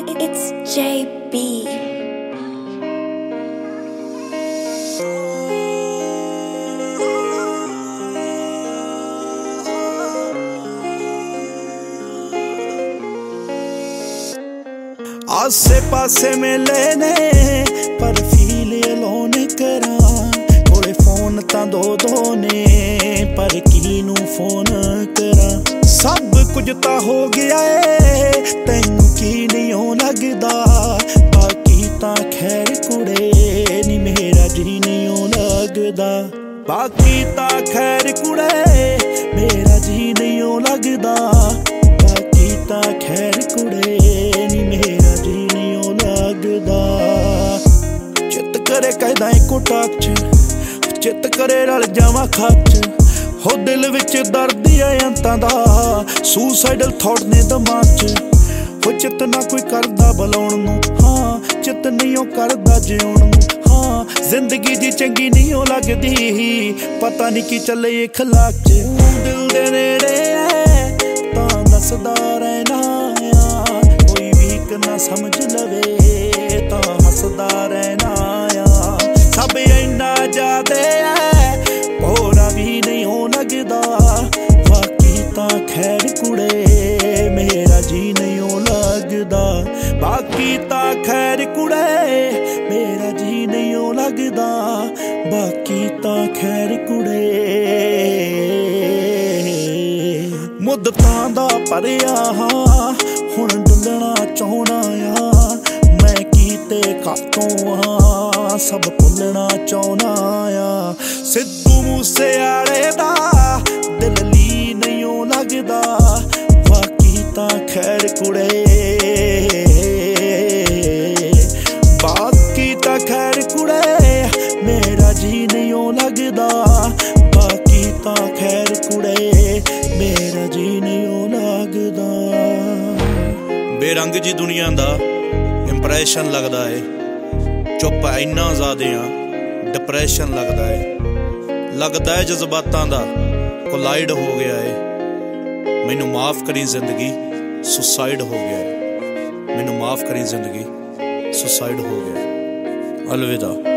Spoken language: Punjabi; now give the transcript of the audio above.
It's JB. ਆਸੇ ਪਾਸੇ ਮਿਲੇ ਨੇ ਪਰ ਫੀਲ ਅਲੋਨ ਕਰਾਂ ਕੋਲੇ ਫੋਨ ਤਾਂ ਦੋ ਦੋ ਨੇ ਪਰ ਕਿਹਨੂੰ ਫੋਨ ਕਰਾਂ ਸਭ ਕੁਝ ਤਾਂ ਹੋ ਗਿਆ ਏ ਤੈਨੂੰ ਖੈਰ ਕੁੜੇ, ਮੇਰਾ ਜੀ ਨਹੀਂ ਹੋ ਲੱਗਦਾ। ਬਾਕੀ ਤਾਂ ਖੈਰ ਕੁੜੇ, ਨੀ ਮੇਰਾ ਜੀ ਨਹੀਂ ਹੋ ਲੱਗਦਾ। ਚਿੱਤ ਕਰੇ ਕਹਿਦਾ ਇੱਕੋ ਟਾਕ ਚ ਚਿੱਤ ਕਰੇ ਰਲ ਜਾਵਾਂ ਖੱਚ ਹੋ ਦਿਲ ਵਿੱਚ ਦਰਦ ਆ ਅੰਤਾਂ ਦਾ ਸੁਸਾਈਡਲ ਥਾਟ ਨੇ ਦਿਮਾਗ ਚ। ਹੋ ਚਿੱਤ ਨਾ ਕੋਈ ਕਰਦਾ ਬੁਲਾਉਣ ਨੂੰ, ਹਾਂ, ਚਿੱਤ ਨਹੀਂ ਉਹ ਕਰਦਾ ਜਿਉਣ ਨੂੰ। ਹਾਂ ਜ਼ਿੰਦਗੀ ਦੀ ਚੰਗੀ ਨਹੀਂ ਉਹ ਲੱਗਦੀ। ਪਤਾ ਨਹੀਂ ਕੀ ਚੱਲੇ ਇਹ ਖਲਾਕ ਚ। ਦਿਲ ਦੇ ਨੇੜੇ ਐ ਤਾਂ ਦੱਸਦਾ ਰਹਿਣਾ ਆ। ਕੋਈ ਵੀ ਨਾ ਸਮਝ ਲਵੇ ਤਾਂ ਹੱਸਦਾ ਰਹਿਣਾ ਆ। ਸਭ ਇੰਨਾ ਜਾਦੇ ਐ ਹੋਰਾ ਵੀ ਨਹੀਂ ਹੋ ਲੱਗਦਾ। ਬਾਕੀ ਤਾਂ ਖੈਰ ਕੁੜੇ, ਮੇਰਾ ਜੀ ਨਹੀਂ ਹੋ ਲੱਗਦਾ। ਬਾਕੀ ਤਾਂ ਖੈਰ ਕੁੜੇ ਮੇਰਾ ਜੀ ਨਹੀਂ ਹੋ ਲੱਗਦਾ ਬਾਕੀ ਤਾਂ ਖੈਰ ਕੁੜੇ। ਮੁੱਦਤਾਂ ਦਾ ਪਰਿਆ ਹਾਂ, ਹੁਣ ਡੁੱਲਣਾ ਚਾਹਣਾ ਆ। ਮੈਂ ਕੀਤੇ ਕਾਤੋਂ ਆ, ਸਭ ਭੁੱਲਣਾ ਚਾਹਣਾ ਆ। ਸਿੱਧੂ ਮੂਸੇ ਵਾਲੇ ਦਾ ਮੇਰਾ ਜੀ ਨਹੀਂ ਉਹ ਲੱਗਦਾ। ਬੇਰੰਗ ਜੀ ਦੁਨੀਆ ਦਾ ਇੰਪ੍ਰੈਸ਼ਨ ਲੱਗਦਾ ਏ। ਚੁੱਪ ਇੰਨਾ ਜ਼ਿਆਦੇ ਆ ਡਿਪਰੈਸ਼ਨ ਲੱਗਦਾ ਏ। ਲੱਗਦਾ ਏ ਜਜ਼ਬਾਤਾਂ ਦਾ ਕੋਲਾਈਡ ਹੋ ਗਿਆ ਏ। ਮੈਨੂੰ ਮਾਫ ਕਰੀ ਜ਼ਿੰਦਗੀ ਸੁਸਾਈਡ ਹੋ ਗਿਆ ਏ। ਮੈਨੂੰ ਮਾਫ ਕਰੀ ਜ਼ਿੰਦਗੀ ਸੁਸਾਈਡ ਹੋ ਗਿਆ ਅਲਵਿਦਾ।